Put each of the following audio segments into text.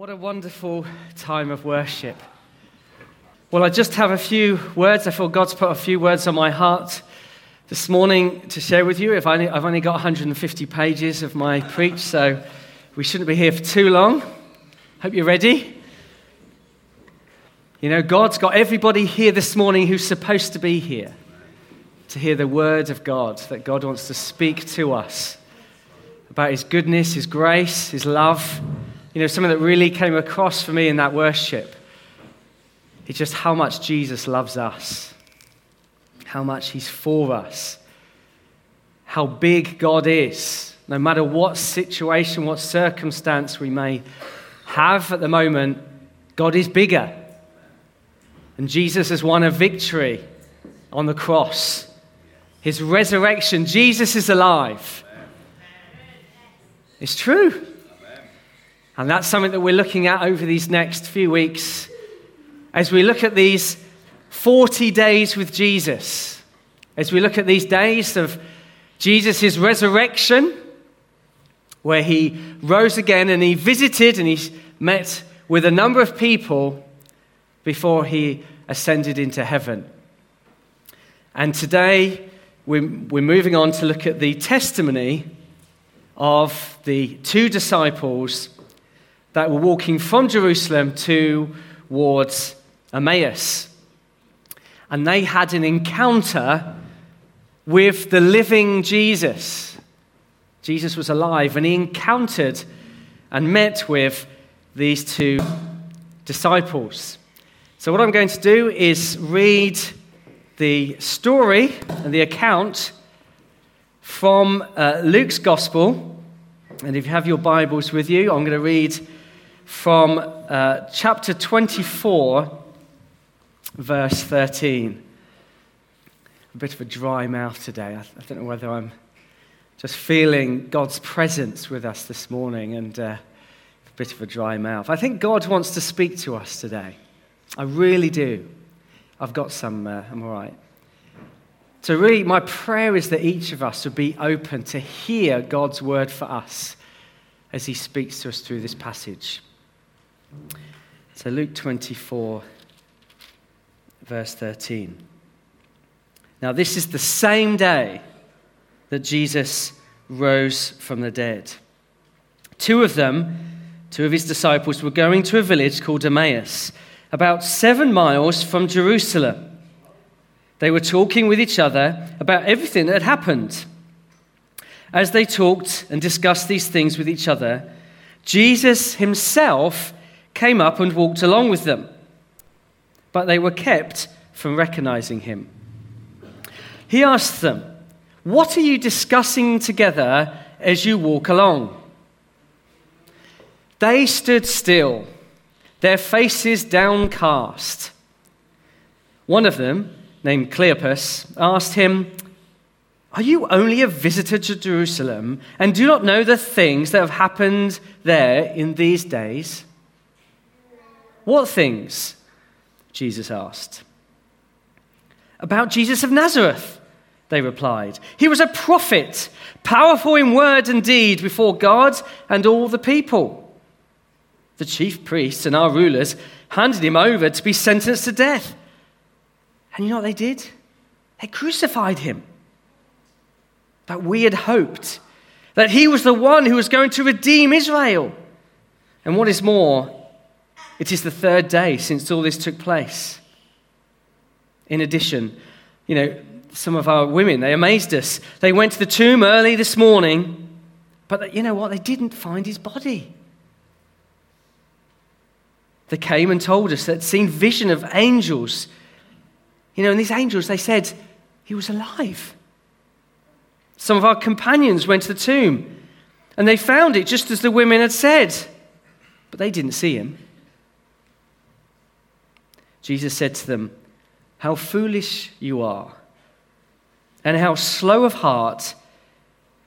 What a wonderful time of worship. Well, I just have a few words. I feel God's put a few words on my heart this morning to share with you. If I have only got 150 pages of my preach, so we shouldn't be here for too long. Hope you're ready. You know, God's got everybody here this morning who's supposed to be here to hear the word of God, that God wants to speak to us about his goodness, his grace, his love you know, something that really came across for me in that worship is just how much Jesus loves us, how much He's for us, how big God is. No matter what situation, what circumstance we may have at the moment, God is bigger. And Jesus has won a victory on the cross. His resurrection, Jesus is alive. It's true. And that's something that we're looking at over these next few weeks as we look at these 40 days with Jesus. As we look at these days of Jesus' resurrection, where he rose again and he visited and he met with a number of people before he ascended into heaven. And today we're, we're moving on to look at the testimony of the two disciples that were walking from Jerusalem towards Emmaus. And they had an encounter with the living Jesus. Jesus was alive, and he encountered and met with these two disciples. So, what I'm going to do is read the story and the account from uh, Luke's Gospel. And if you have your Bibles with you, I'm going to read from uh, chapter 24, verse 13. A bit of a dry mouth today. I, I don't know whether I'm just feeling God's presence with us this morning and uh, a bit of a dry mouth. I think God wants to speak to us today. I really do. I've got some, uh, I'm all right. So, really, my prayer is that each of us would be open to hear God's word for us as He speaks to us through this passage. So, Luke 24, verse 13. Now, this is the same day that Jesus rose from the dead. Two of them, two of his disciples, were going to a village called Emmaus, about seven miles from Jerusalem. They were talking with each other about everything that had happened. As they talked and discussed these things with each other, Jesus himself came up and walked along with them, but they were kept from recognizing him. He asked them, What are you discussing together as you walk along? They stood still, their faces downcast. One of them, named Cleopas, asked him, Are you only a visitor to Jerusalem and do not know the things that have happened there in these days? What things? Jesus asked. About Jesus of Nazareth, they replied. He was a prophet, powerful in word and deed before God and all the people. The chief priests and our rulers handed him over to be sentenced to death. And you know what they did? They crucified him. But we had hoped that he was the one who was going to redeem Israel. And what is more, it is the third day since all this took place. In addition, you know, some of our women, they amazed us. They went to the tomb early this morning, but you know what? They didn't find his body. They came and told us that seen vision of angels. You know, and these angels, they said he was alive. Some of our companions went to the tomb and they found it just as the women had said, but they didn't see him. Jesus said to them, How foolish you are, and how slow of heart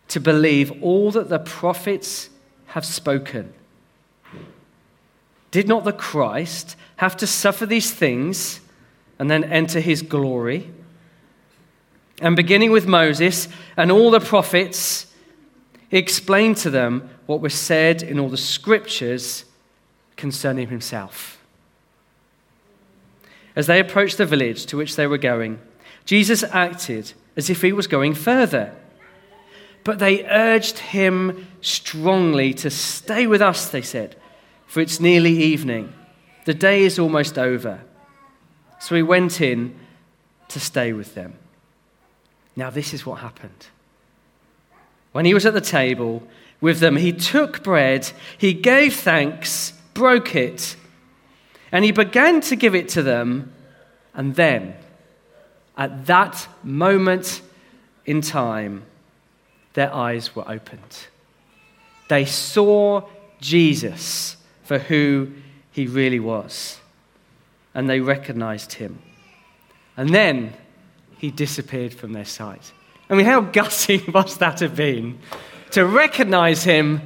to believe all that the prophets have spoken. Did not the Christ have to suffer these things and then enter his glory? And beginning with Moses and all the prophets, he explained to them what was said in all the scriptures concerning himself. As they approached the village to which they were going, Jesus acted as if he was going further. But they urged him strongly to stay with us, they said, for it's nearly evening. The day is almost over. So he went in to stay with them. Now, this is what happened. When he was at the table with them, he took bread, he gave thanks, broke it, and he began to give it to them. And then, at that moment in time, their eyes were opened. They saw Jesus for who he really was, and they recognized him. And then he disappeared from their sight. I mean, how gutting must that have been to recognize him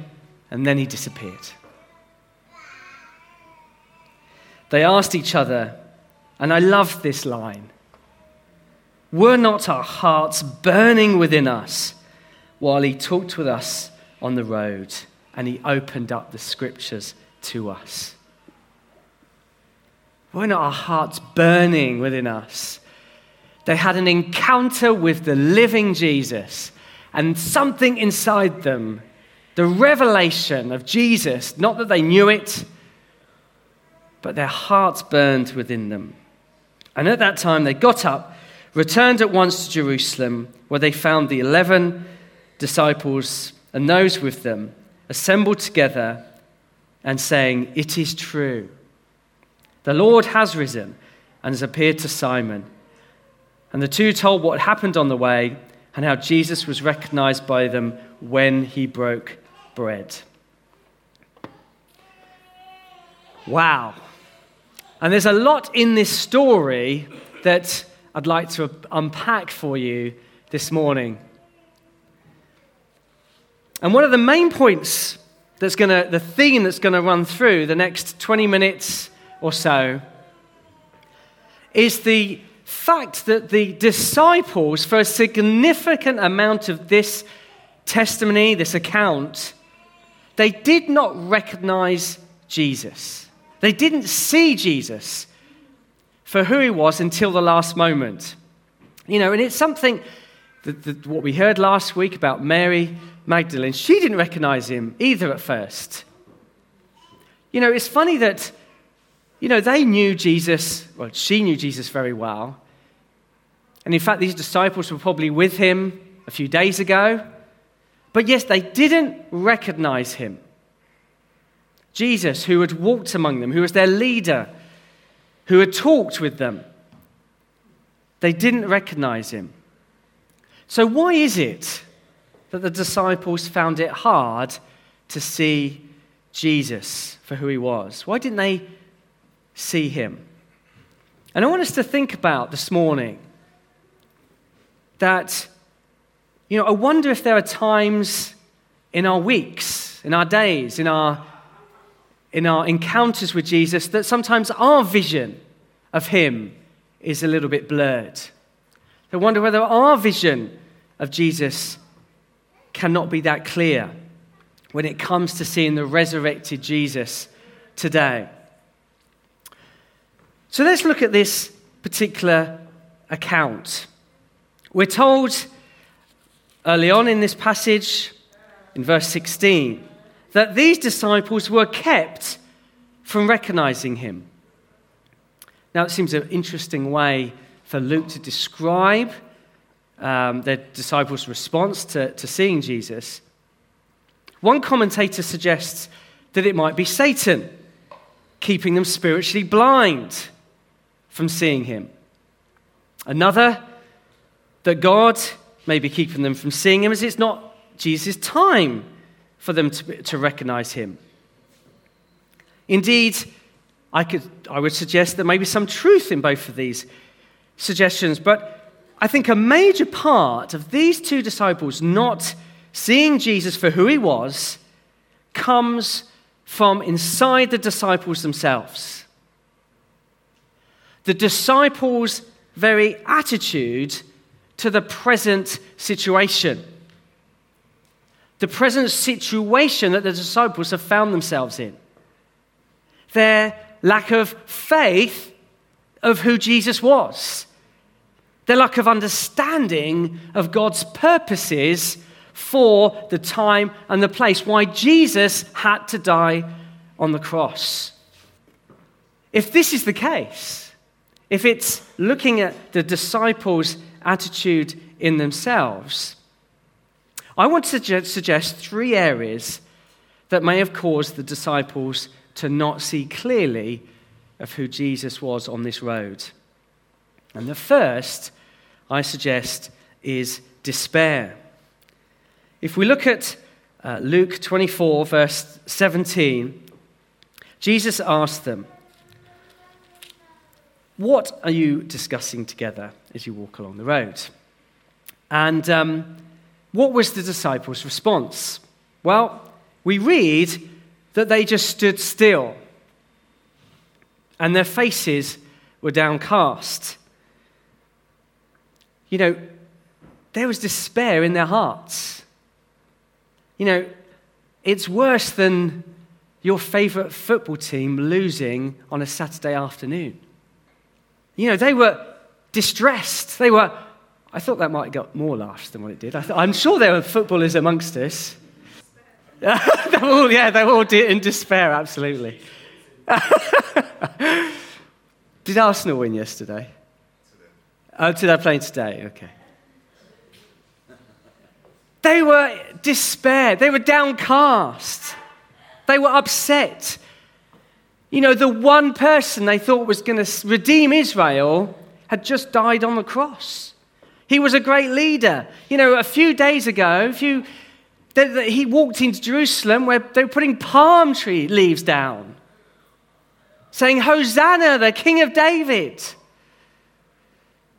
and then he disappeared? They asked each other, and I love this line. Were not our hearts burning within us while he talked with us on the road and he opened up the scriptures to us? Were not our hearts burning within us? They had an encounter with the living Jesus, and something inside them, the revelation of Jesus, not that they knew it, but their hearts burned within them. And at that time, they got up, returned at once to Jerusalem, where they found the eleven disciples and those with them assembled together and saying, It is true. The Lord has risen and has appeared to Simon. And the two told what happened on the way and how Jesus was recognized by them when he broke bread. Wow. And there's a lot in this story that I'd like to unpack for you this morning. And one of the main points that's going to, the theme that's going to run through the next 20 minutes or so, is the fact that the disciples, for a significant amount of this testimony, this account, they did not recognize Jesus. They didn't see Jesus for who he was until the last moment. You know, and it's something that, that what we heard last week about Mary Magdalene, she didn't recognize him either at first. You know, it's funny that you know, they knew Jesus, well, she knew Jesus very well. And in fact, these disciples were probably with him a few days ago. But yes, they didn't recognize him. Jesus, who had walked among them, who was their leader, who had talked with them, they didn't recognize him. So, why is it that the disciples found it hard to see Jesus for who he was? Why didn't they see him. And I want us to think about this morning that, you know, I wonder if there are times in our weeks, in our days, in our, in our encounters with Jesus that sometimes our vision of him is a little bit blurred. I wonder whether our vision of Jesus cannot be that clear when it comes to seeing the resurrected Jesus today. So let's look at this particular account. We're told early on in this passage, in verse 16, that these disciples were kept from recognizing him. Now, it seems an interesting way for Luke to describe um, their disciples' response to, to seeing Jesus. One commentator suggests that it might be Satan keeping them spiritually blind from seeing him. Another, that God may be keeping them from seeing him as it's not Jesus' time for them to, to recognize him. Indeed, I, could, I would suggest there may be some truth in both of these suggestions, but I think a major part of these two disciples not seeing Jesus for who he was comes from inside the disciples themselves the disciples' very attitude to the present situation. The present situation that the disciples have found themselves in. their lack of faith of who Jesus was, their lack of understanding of God's purposes for the time and the place, why Jesus had to die on the cross. If this is the case, if it's looking at the disciples' attitude in themselves, I want to suggest three areas that may have caused the disciples to not see clearly of who Jesus was on this road. And the first, I suggest, is despair. If we look at uh, Luke 24, verse 17, Jesus asked them, What are you discussing together as you walk along the road? And um, what was the disciples' response? Well, we read that they just stood still and their faces were downcast. You know, there was despair in their hearts. You know, it's worse than your favorite football team losing on a Saturday afternoon. You know, they were distressed. They were, I thought that might have got more laughs than what it did. I am sure there were footballers amongst us. they're all, yeah, they're all in despair, absolutely. Did Arsenal win yesterday? Oh, did I play today? Okay. They were despair. They were downcast. They were upset. You know, the one person they thought was going to redeem Israel had just died on the cross. He was a great leader. You know, a few days ago, a few, he walked into Jerusalem where they were putting palm tree leaves down saying, Hosanna, the King of David.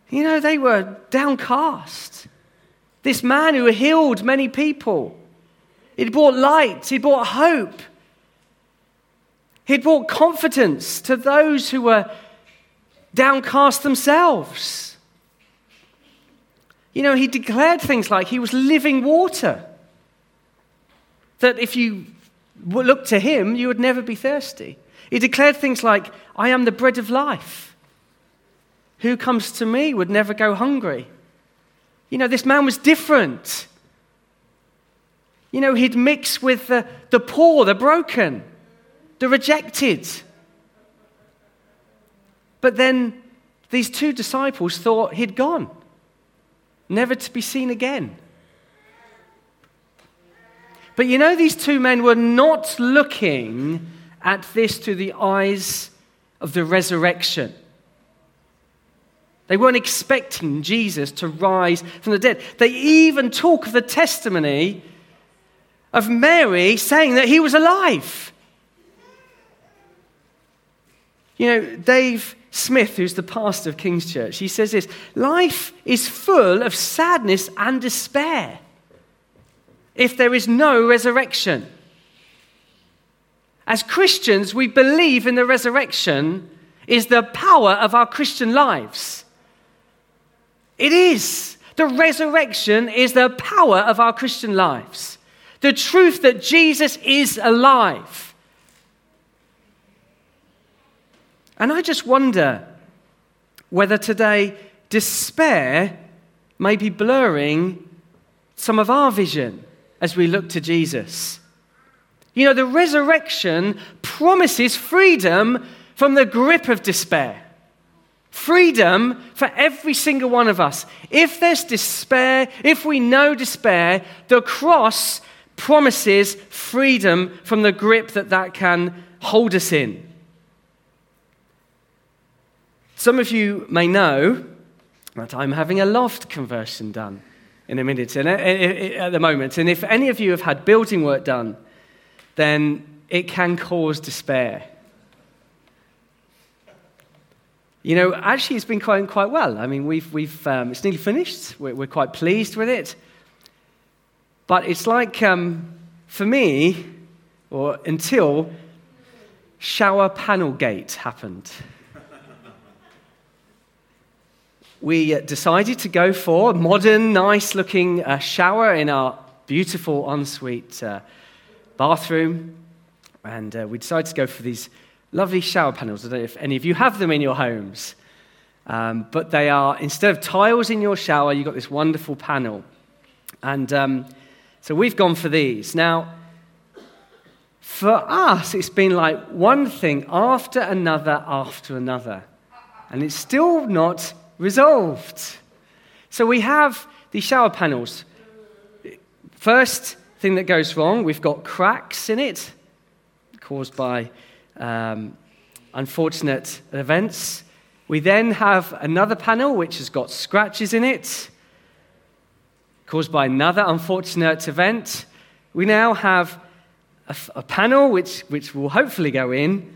You know, they were downcast. This man who healed many people, he brought light, he brought hope, he brought confidence to those who were downcast themselves. You know, he declared things like he was living water. That if you looked to him, you would never be thirsty. He declared things like, I am the bread of life. Who comes to me would never go hungry. You know, this man was different. You know, he'd mix with the, the poor, the broken, the rejected. But then these two disciples thought he'd gone, never to be seen again. But you know, these two men were not looking at this through the eyes of the resurrection. They weren't expecting Jesus to rise from the dead. They even talk of the testimony of Mary saying that he was alive. You know, Dave Smith, who's the pastor of King's Church, he says this life is full of sadness and despair if there is no resurrection. As Christians, we believe in the resurrection is the power of our Christian lives. It is. The resurrection is the power of our Christian lives. The truth that Jesus is alive. And I just wonder whether today despair may be blurring some of our vision as we look to Jesus. You know, the resurrection promises freedom from the grip of despair. Freedom for every single one of us. If there's despair, if we know despair, the cross promises freedom from the grip that that can hold us in. Some of you may know that I'm having a loft conversion done in a minute, at the moment. And if any of you have had building work done, then it can cause despair. You know, actually, it's been going quite well. I mean, we've, we've, um, it's nearly finished. We're, we're, quite pleased with it. But it's like, um, for me, or until shower panel gate happened. We uh, decided to go for a modern, nice looking uh, shower in our beautiful ensuite uh, bathroom, and uh, we decided to go for these lovely shower panels. I don't know if any of you have them in your homes. Um, but they are, instead of tiles in your shower, you've got this wonderful panel. And um, so we've gone for these. Now, for us, it's been like one thing after another after another. And it's still not resolved. So we have these shower panels. First thing that goes wrong, we've got cracks in it caused by um, unfortunate events. We then have another panel which has got scratches in it caused by another unfortunate event. We now have a, a panel which, which will hopefully go in,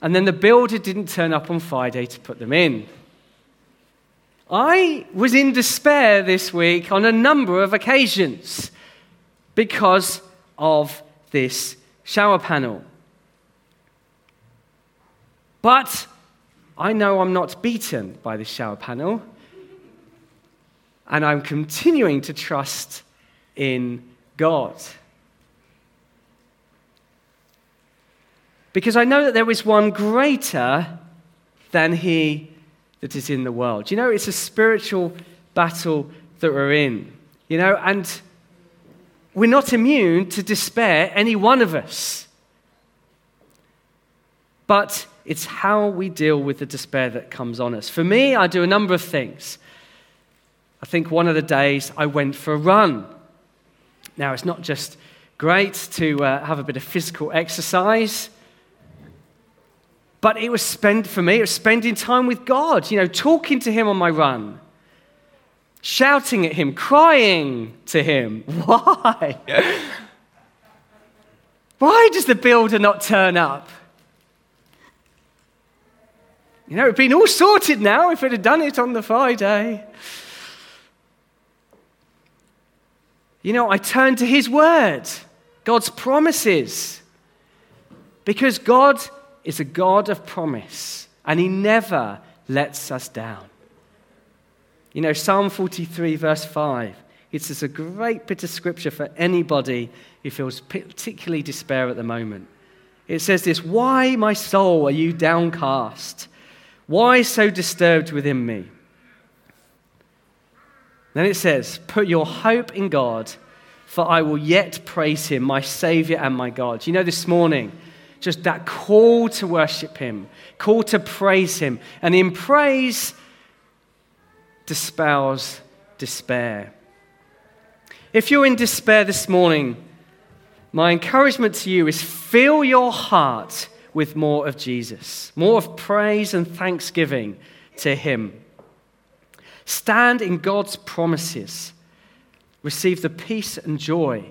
and then the builder didn't turn up on Friday to put them in. I was in despair this week on a number of occasions because of this shower panel. But I know I'm not beaten by this shower panel, and I'm continuing to trust in God. Because I know that there is one greater than he that is in the world. You know, it's a spiritual battle that we're in. You know, and we're not immune to despair, any one of us. But it's how we deal with the despair that comes on us. For me, I do a number of things. I think one of the days I went for a run. Now, it's not just great to uh, have a bit of physical exercise, but it was spent, for me, it was spending time with God, you know, talking to Him on my run, shouting at Him, crying to Him. Why? Why does the builder not turn up? You know, it'd been all sorted now if it had done it on the Friday. You know, I turn to His Word, God's promises, because God is a God of promise, and He never lets us down. You know, Psalm 43, verse 5, it's just a great bit of scripture for anybody who feels particularly despair at the moment. It says this Why, my soul, are you downcast? Why so disturbed within me? Then it says, Put your hope in God, for I will yet praise him, my Savior and my God. You know, this morning, just that call to worship Him, call to praise Him. And in praise, dispels despair. If you're in despair this morning, my encouragement to you is fill your heart with more of Jesus, more of praise and thanksgiving to Him. Stand in God's promises. Receive the peace and joy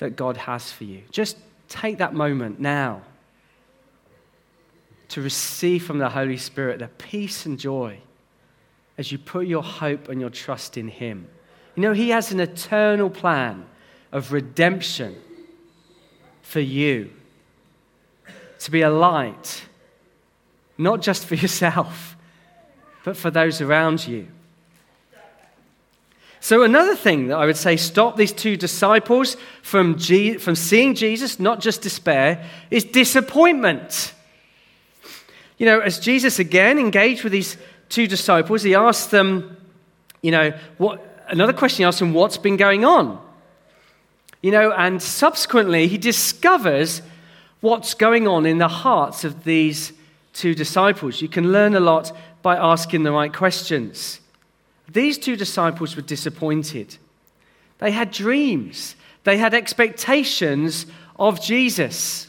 that God has for you. Just take that moment now to receive from the Holy Spirit the peace and joy as you put your hope and your trust in Him. You know, He has an eternal plan of redemption for you to be a light, not just for yourself, but for those around you. So, another thing that I would say stop these two disciples from, G- from seeing Jesus, not just despair, is disappointment. You know, as Jesus again engaged with these two disciples, he asked them, you know, what, another question he asked them, what's been going on? You know, and subsequently he discovers what's going on in the hearts of these two disciples. You can learn a lot by asking the right questions. These two disciples were disappointed. They had dreams, they had expectations of Jesus.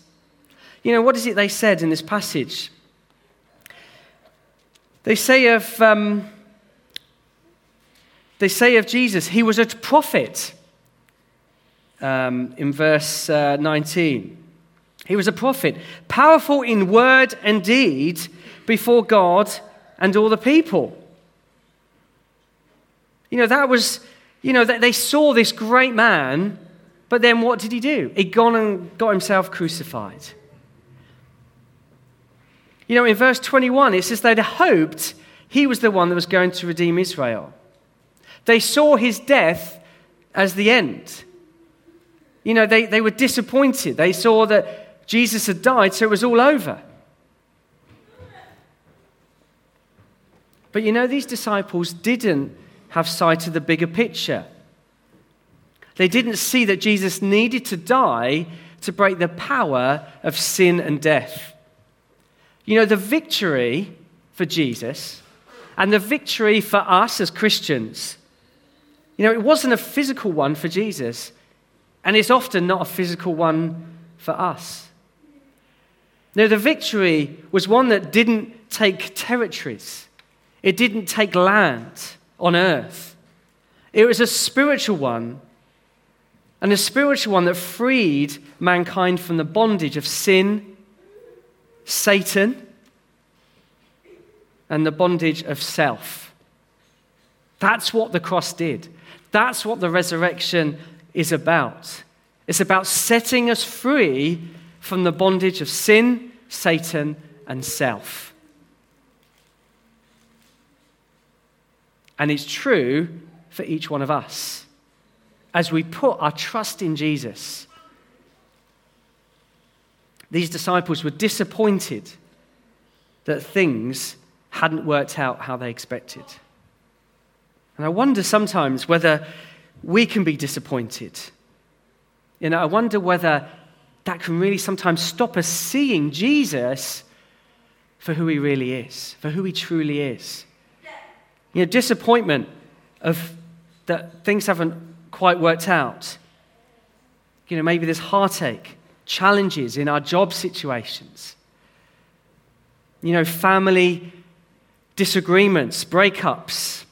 You know, what is it they said in this passage? They say of, um, they say of Jesus, he was a prophet um, in verse uh, 19. He was a prophet, powerful in word and deed before God and all the people. You know, that was, you know, that they saw this great man, but then what did he do? He'd gone and got himself crucified. You know, in verse 21, it says they'd hoped he was the one that was going to redeem Israel. They saw his death as the end. You know, they, they were disappointed. They saw that Jesus had died, so it was all over. But you know, these disciples didn't have sight of the bigger picture. They didn't see that Jesus needed to die to break the power of sin and death. You know, the victory for Jesus and the victory for us as Christians, you know, it wasn't a physical one for Jesus, and it's often not a physical one for us. No, the victory was one that didn't take territories. It didn't take land on earth. It was a spiritual one, and a spiritual one that freed mankind from the bondage of sin, Satan, and the bondage of self. That's what the cross did. That's what the resurrection is about. It's about setting us free from the bondage of sin, Satan, and self. And it's true for each one of us. As we put our trust in Jesus, these disciples were disappointed that things hadn't worked out how they expected. And I wonder sometimes whether we can be disappointed. You know, I wonder whether that can really sometimes stop us seeing Jesus for who he really is, for who he truly is. You know, disappointment of that things haven't quite worked out. You know, maybe there's heartache, challenges in our job situations. You know, family disagreements, breakups.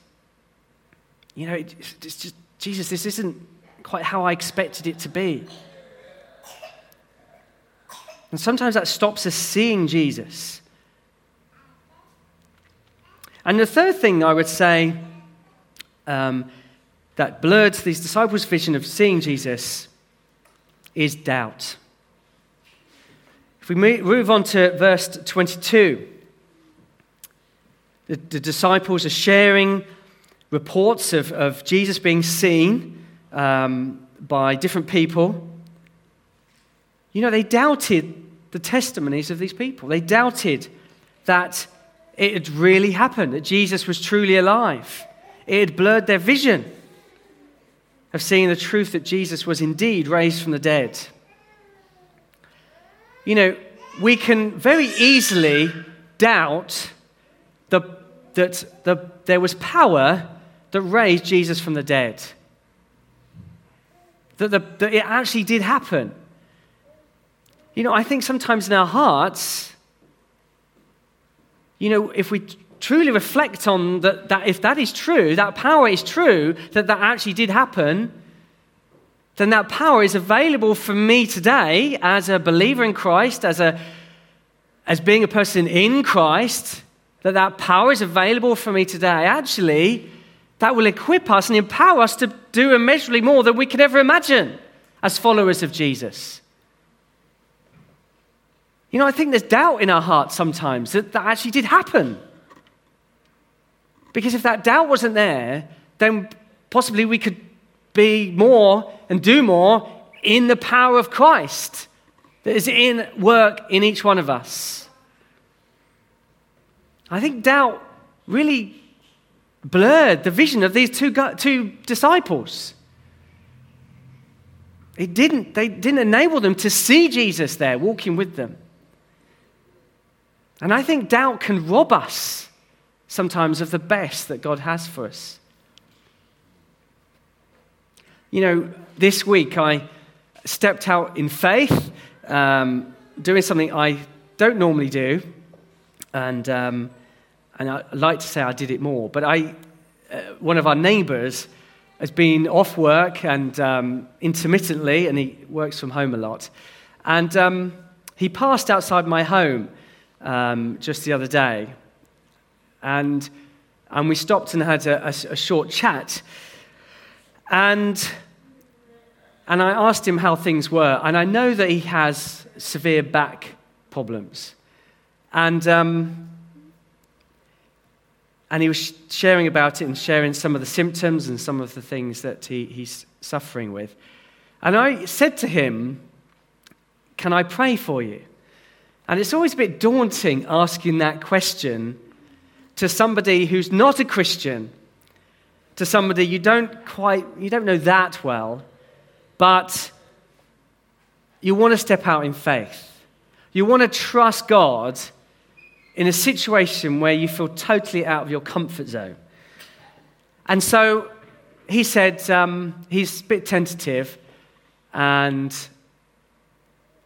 You know, it's just, Jesus, this isn't quite how I expected it to be. And sometimes that stops us seeing Jesus. And the third thing I would say um, that blurred these disciples' vision of seeing Jesus is doubt. If we move on to verse 22, the, the disciples are sharing reports of, of Jesus being seen um, by different people. You know, they doubted the testimonies of these people. They doubted that it had really happened, that Jesus was truly alive. It had blurred their vision of seeing the truth that Jesus was indeed raised from the dead. You know, we can very easily doubt the, that the, there was power that raised Jesus from the dead. That, the, that it actually did happen. You know, I think sometimes in our hearts, you know, if we truly reflect on that, that if that is true, that power is true, that that actually did happen, then that power is available for me today as a believer in Christ, as, a, as being a person in Christ, that that power is available for me today. Actually, that will equip us and empower us to do immeasurably more than we could ever imagine as followers of Jesus. You know, I think there's doubt in our hearts sometimes that that actually did happen. Because if that doubt wasn't there, then possibly we could be more and do more in the power of Christ that is in work in each one of us. I think doubt really blurred the vision of these two, two disciples. It didn't, they didn't enable them to see Jesus there walking with them. And I think doubt can rob us sometimes of the best that God has for us. You know, this week I stepped out in faith, um, doing something I don't normally do. And, um, and I like to say I did it more. But I, uh, one of our neighbors has been off work and um, intermittently, and he works from home a lot. And um, he passed outside my home um, just the other day. And, and we stopped and had a, a, a short chat. And, and I asked him how things were. And I know that he has severe back problems. And, um, and he was sharing about it and sharing some of the symptoms and some of the things that he, he's suffering with. And I said to him, Can I pray for you? And it's always a bit daunting asking that question to somebody who's not a Christian, to somebody you don't quite, you don't know that well, but you want to step out in faith. You want to trust God in a situation where you feel totally out of your comfort zone. And so he said, um, he's a bit tentative, and,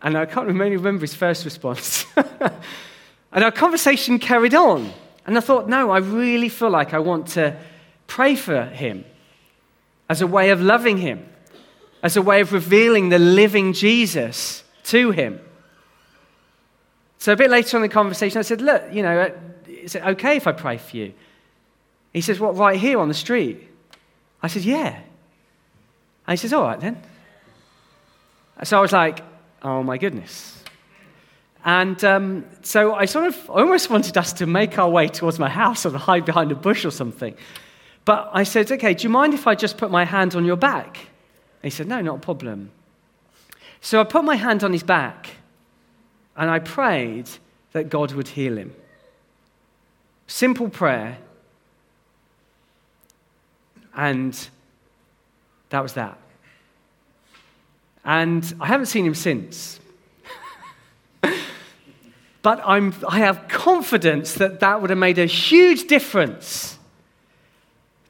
and I can't really remember his first response. and our conversation carried on. And I thought, no, I really feel like I want to pray for him as a way of loving him, as a way of revealing the living Jesus to him. So a bit later on in the conversation, I said, look, you know, is it okay if I pray for you? He says, what, right here on the street? I said, yeah. And he says, all right then. So I was like, oh my goodness. And um, so I sort of almost wanted us to make our way towards my house or hide behind a bush or something. But I said, okay, do you mind if I just put my hand on your back? And he said, no, not a problem. So I put my hand on his back and I prayed that God would heal him. Simple prayer. And that was that. And I haven't seen him since. but I'm, I have confidence that that would have made a huge difference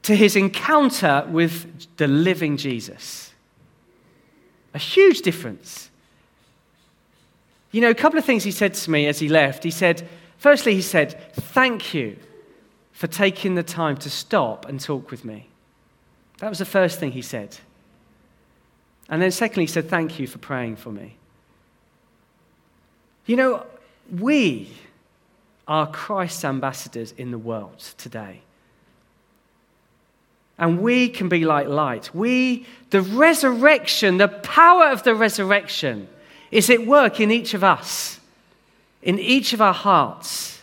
to his encounter with the living Jesus. A huge difference. You know, a couple of things he said to me as he left. He said, firstly, he said, Thank you for taking the time to stop and talk with me. That was the first thing he said. And then, secondly, he said, Thank you for praying for me. You know, we are Christ's ambassadors in the world today. And we can be like light. We, the resurrection, the power of the resurrection is at work in each of us, in each of our hearts.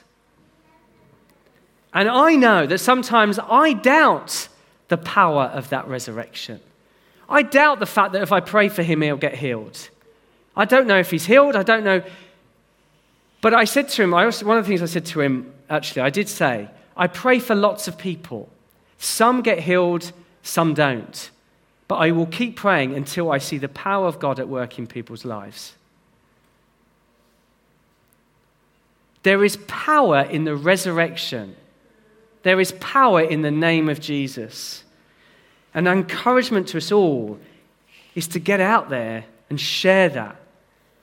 And I know that sometimes I doubt the power of that resurrection. I doubt the fact that if I pray for him, he'll get healed. I don't know if he's healed. I don't know. But I said to him, I also, one of the things I said to him, actually, I did say, I pray for lots of people. Some get healed, some don't. But I will keep praying until I see the power of God at work in people's lives. There is power in the resurrection. There is power in the name of Jesus. An encouragement to us all is to get out there and share that.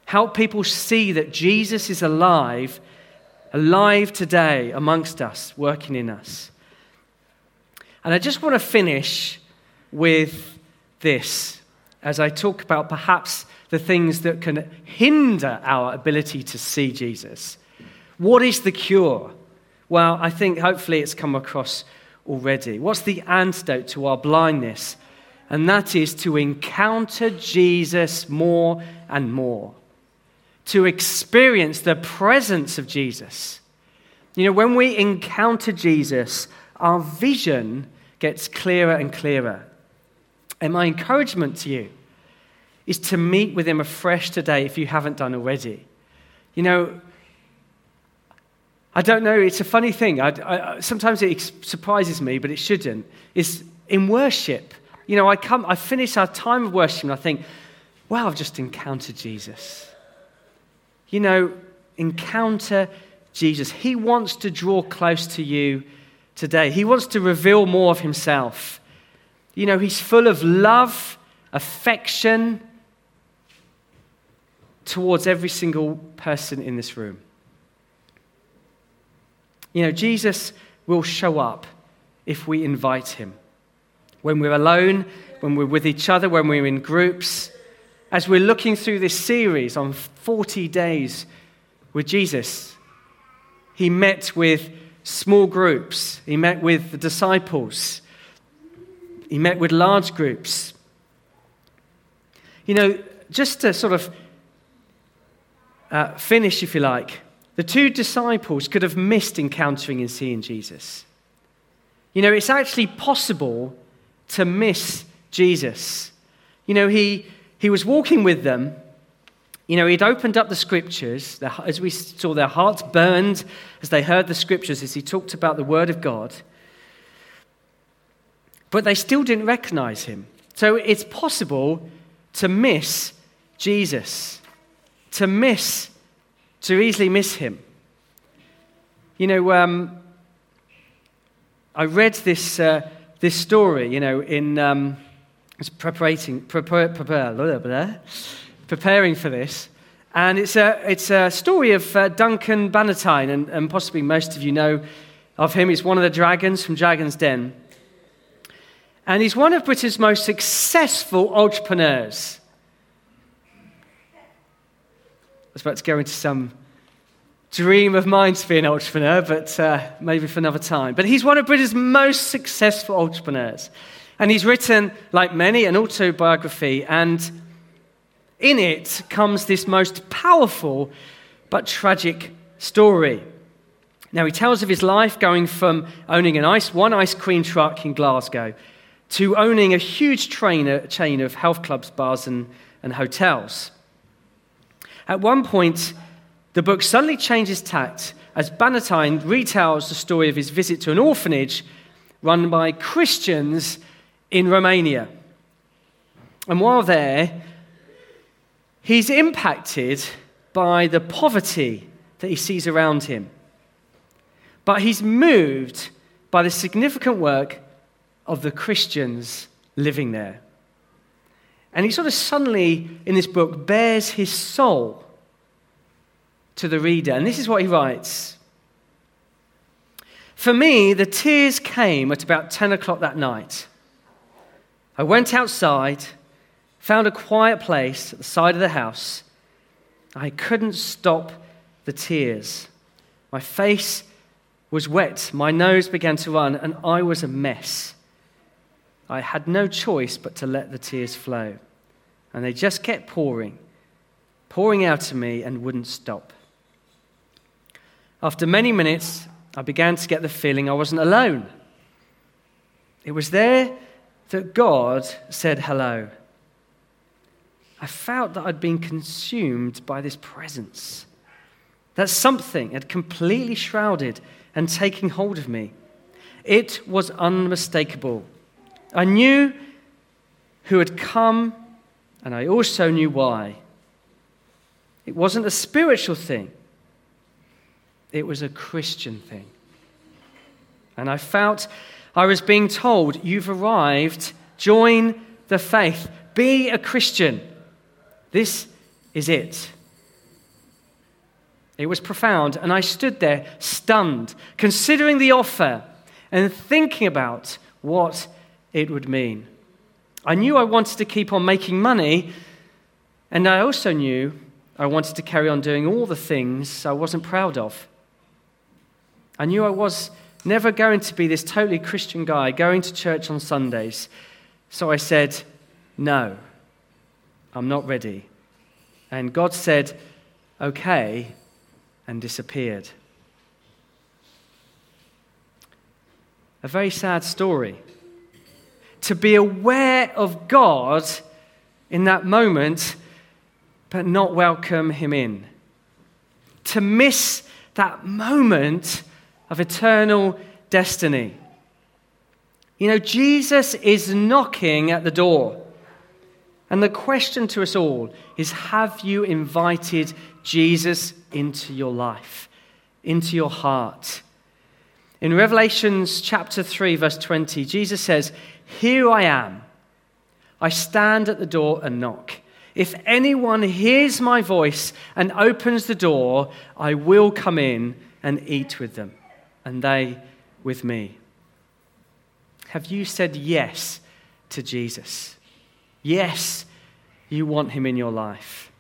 Help people see that Jesus is alive, alive today amongst us, working in us. And I just want to finish with this as I talk about perhaps the things that can hinder our ability to see Jesus. What is the cure? Well, I think hopefully it's come across already. What's the antidote to our blindness? And that is to encounter Jesus more and more, to experience the presence of Jesus. You know, when we encounter Jesus, our vision gets clearer and clearer. And my encouragement to you is to meet with him afresh today if you haven't done already. You know, I don't know, it's a funny thing. I, I, sometimes it surprises me, but it shouldn't. Is in worship. You know, I come, I finish our time of worship and I think, wow, I've just encountered Jesus. You know, encounter Jesus. He wants to draw close to you today. He wants to reveal more of himself. You know, he's full of love, affection towards every single person in this room. You know, Jesus will show up if we invite him. When we're alone, when we're with each other, when we're in groups, as we're looking through this series on 40 days with Jesus, he met with small groups, he met with the disciples, he met with large groups. You know, just to sort of uh, finish, if you like, the two disciples could have missed encountering and seeing Jesus. You know, it's actually possible to miss Jesus. You know, he, he was walking with them You know, he'd opened up the scriptures, as we saw their hearts burned as they heard the scriptures, as he talked about the word of God. But they still didn't recognize him. So it's possible to miss Jesus, to miss, to easily miss him. You know, um, I read this, uh, this story, you know, in um, preparing, prepare, prepare, preparing for this. And it's a, it's a story of uh, Duncan Bannatyne, and, and possibly most of you know of him. He's one of the dragons from Dragon's Den. And he's one of Britain's most successful entrepreneurs. I was about to go into some dream of mine to be an entrepreneur, but uh, maybe for another time. But he's one of Britain's most successful entrepreneurs. And he's written, like many, an autobiography. And in it comes this most powerful but tragic story. Now, he tells of his life going from owning an ice, one ice cream truck in Glasgow to owning a huge chain of health clubs, bars, and, and hotels. At one point, the book suddenly changes tact as Bannatyne retells the story of his visit to an orphanage run by Christians in Romania. And while there, he's impacted by the poverty that he sees around him. But he's moved by the significant work of the Christians living there. And he sort of suddenly, in this book, bares his soul to the reader. And this is what he writes For me, the tears came at about 10 o'clock that night. I went outside, found a quiet place at the side of the house. I couldn't stop the tears. My face was wet, my nose began to run, and I was a mess. I had no choice but to let the tears flow. And they just kept pouring, pouring out of me and wouldn't stop. After many minutes, I began to get the feeling I wasn't alone. It was there that God said hello. I felt that I'd been consumed by this presence, that something had completely shrouded and taken hold of me. It was unmistakable. I knew who had come, and I also knew why. It wasn't a spiritual thing, it was a Christian thing. And I felt I was being told, You've arrived, join the faith, be a Christian. This is it. It was profound, and I stood there stunned, considering the offer and thinking about what it would mean. I knew I wanted to keep on making money, and I also knew I wanted to carry on doing all the things I wasn't proud of. I knew I was never going to be this totally Christian guy going to church on Sundays. So I said, No, I'm not ready. And God said, Okay, and disappeared. A very sad story. To be aware of God in that moment, but not welcome Him in. To miss that moment of eternal destiny. You know, Jesus is knocking at the door. And the question to us all is Have you invited Jesus into your life, into your heart? In Revelations chapter 3, verse 20, Jesus says, Here I am. I stand at the door and knock. If anyone hears my voice and opens the door, I will come in and eat with them and they with me. Have you said yes to Jesus? Yes, you want him in your life.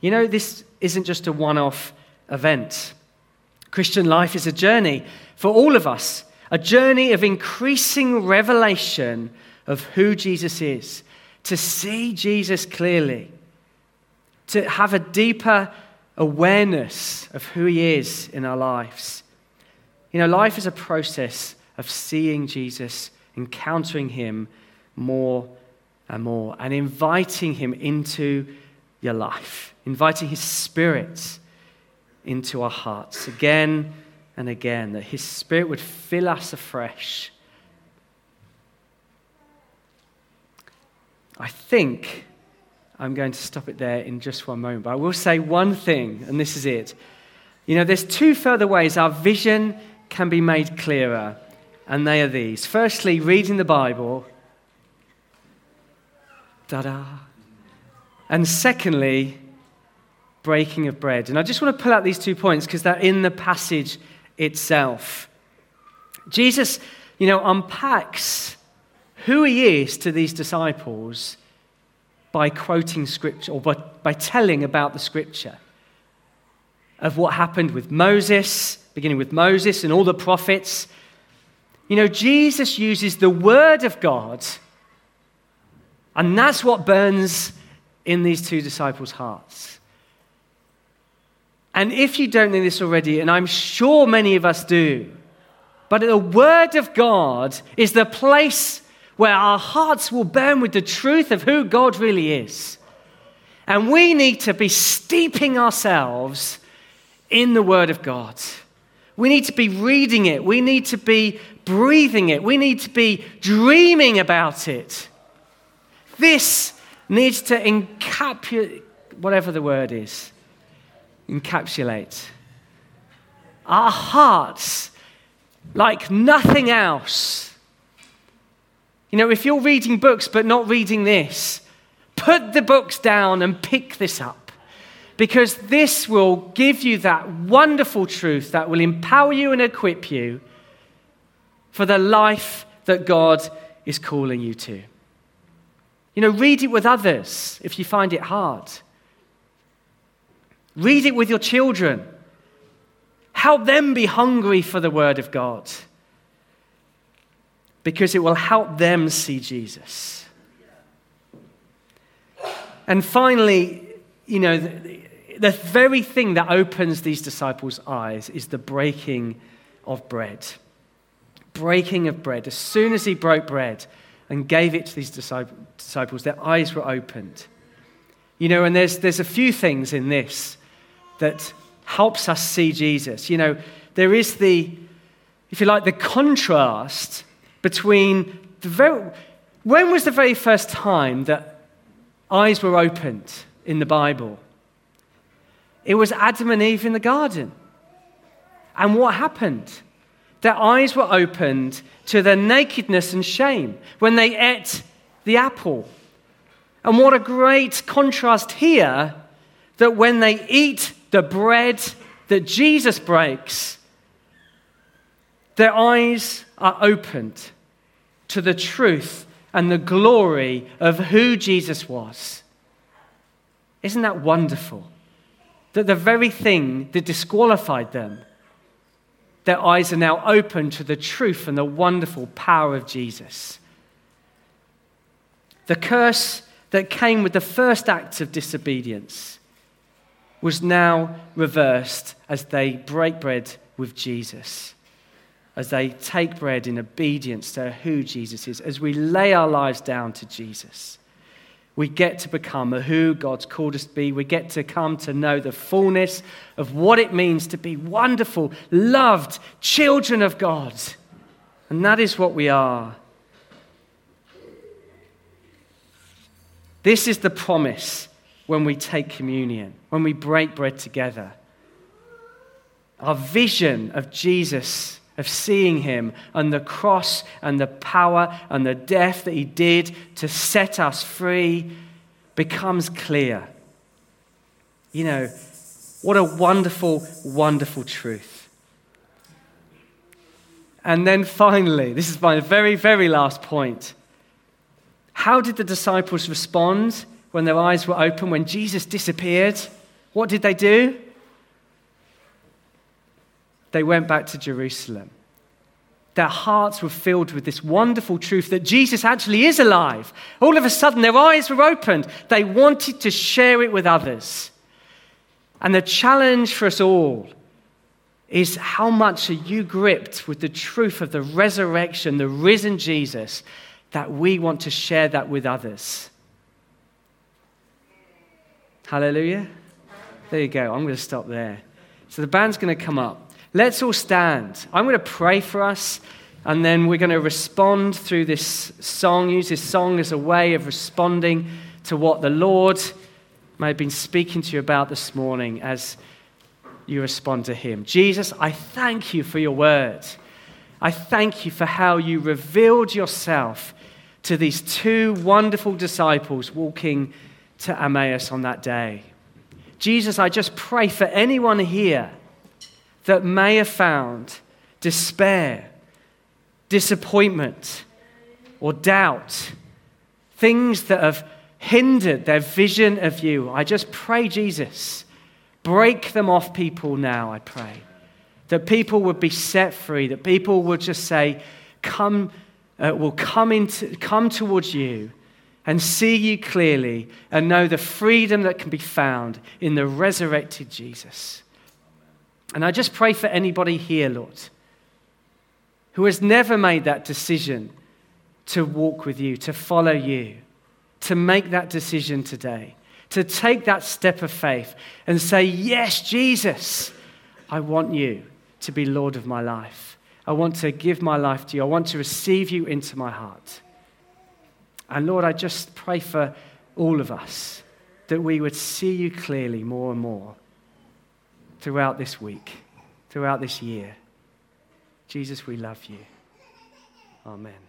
You know, this isn't just a one off event. Christian life is a journey for all of us, a journey of increasing revelation of who Jesus is, to see Jesus clearly, to have a deeper awareness of who He is in our lives. You know, life is a process of seeing Jesus, encountering Him more and more, and inviting Him into your life, inviting His Spirit into our hearts again and again, that His Spirit would fill us afresh. I think I'm going to stop it there in just one moment, but I will say one thing, and this is it. You know, there's two further ways our vision can be made clearer, and they are these. Firstly, reading the Bible. Da da. And secondly, breaking of bread. And I just want to pull out these two points because they're in the passage itself. Jesus, you know, unpacks who he is to these disciples by quoting scripture or by, by telling about the scripture of what happened with Moses, beginning with Moses and all the prophets. You know, Jesus uses the word of God, and that's what burns in these two disciples' hearts. And if you don't know this already, and I'm sure many of us do, but the Word of God is the place where our hearts will burn with the truth of who God really is. And we need to be steeping ourselves in the Word of God. We need to be reading it. We need to be breathing it. We need to be dreaming about it. This needs to encapsulate, whatever the word is, encapsulate. Our hearts, like nothing else. You know, if you're reading books but not reading this, put the books down and pick this up. Because this will give you that wonderful truth that will empower you and equip you for the life that God is calling you to. You know, read it with others if you find it hard. Read it with your children. Help them be hungry for the Word of God because it will help them see Jesus. And finally, you know, the, the, very thing that opens these disciples' eyes is the breaking of bread. Breaking of bread. As soon as he broke bread and gave it to these disciples, their eyes were opened. You know, and there's, there's a few things in this that helps us see Jesus. You know, there is the, if you like, the contrast between the very, when was the very first time that eyes were opened in the Bible? It was Adam and Eve in the garden. And what happened? Their eyes were opened to their nakedness and shame when they ate the apple. And what a great contrast here that when they eat the bread that Jesus breaks, their eyes are opened to the truth and the glory of who Jesus was. Isn't that wonderful? That the very thing that disqualified them, their eyes are now open to the truth and the wonderful power of Jesus. The curse that came with the first act of disobedience was now reversed as they break bread with Jesus, as they take bread in obedience to who Jesus is, as we lay our lives down to Jesus. We get to become who God's called us to be. We get to come to know the fullness of what it means to be wonderful, loved children of God. And that is what we are. This is the promise when we take communion, when we break bread together. Our vision of Jesus, of seeing him and the cross and the power and the death that he did to set us free becomes clear. You know, what a wonderful, wonderful truth. And then finally, this is my very, very last point. How did the disciples respond when their eyes were open, when Jesus disappeared, what did they do? They went back to Jerusalem. Their hearts were filled with this wonderful truth that Jesus actually is alive. All of a sudden, their eyes were opened. They wanted to share it with others. And the challenge for us all is how much are you gripped with the truth of the resurrection, the risen Jesus, that we want to share that with others. Hallelujah. There you go. I'm going to stop there. So the band's going to come up. Let's all stand. I'm going to pray for us, and then we're going to respond through this song, use this song as a way of responding to what the Lord may have been speaking to you about this morning as you respond to Him. Jesus, I thank you for your word. I thank you for how you revealed yourself to these two wonderful disciples walking to Emmaus on that day. Jesus, I just pray for anyone here that may have found despair, disappointment, or doubt, things that have hindered their vision of you. I just pray, Jesus, break them off people now, I pray. That people would be set free, that people would just say, Come, uh, will come, into, come towards you and see you clearly and know the freedom that can be found in the resurrected Jesus. And I just pray for anybody here, Lord, who has never made that decision to walk with you, to follow you, to make that decision today, to take that step of faith and say, Yes, Jesus, I want you to be Lord of my life. I want to give my life to you. I want to receive you into my heart. And Lord, I just pray for all of us that we would see you clearly more and more throughout this week, throughout this year. Jesus, we love you. Amen.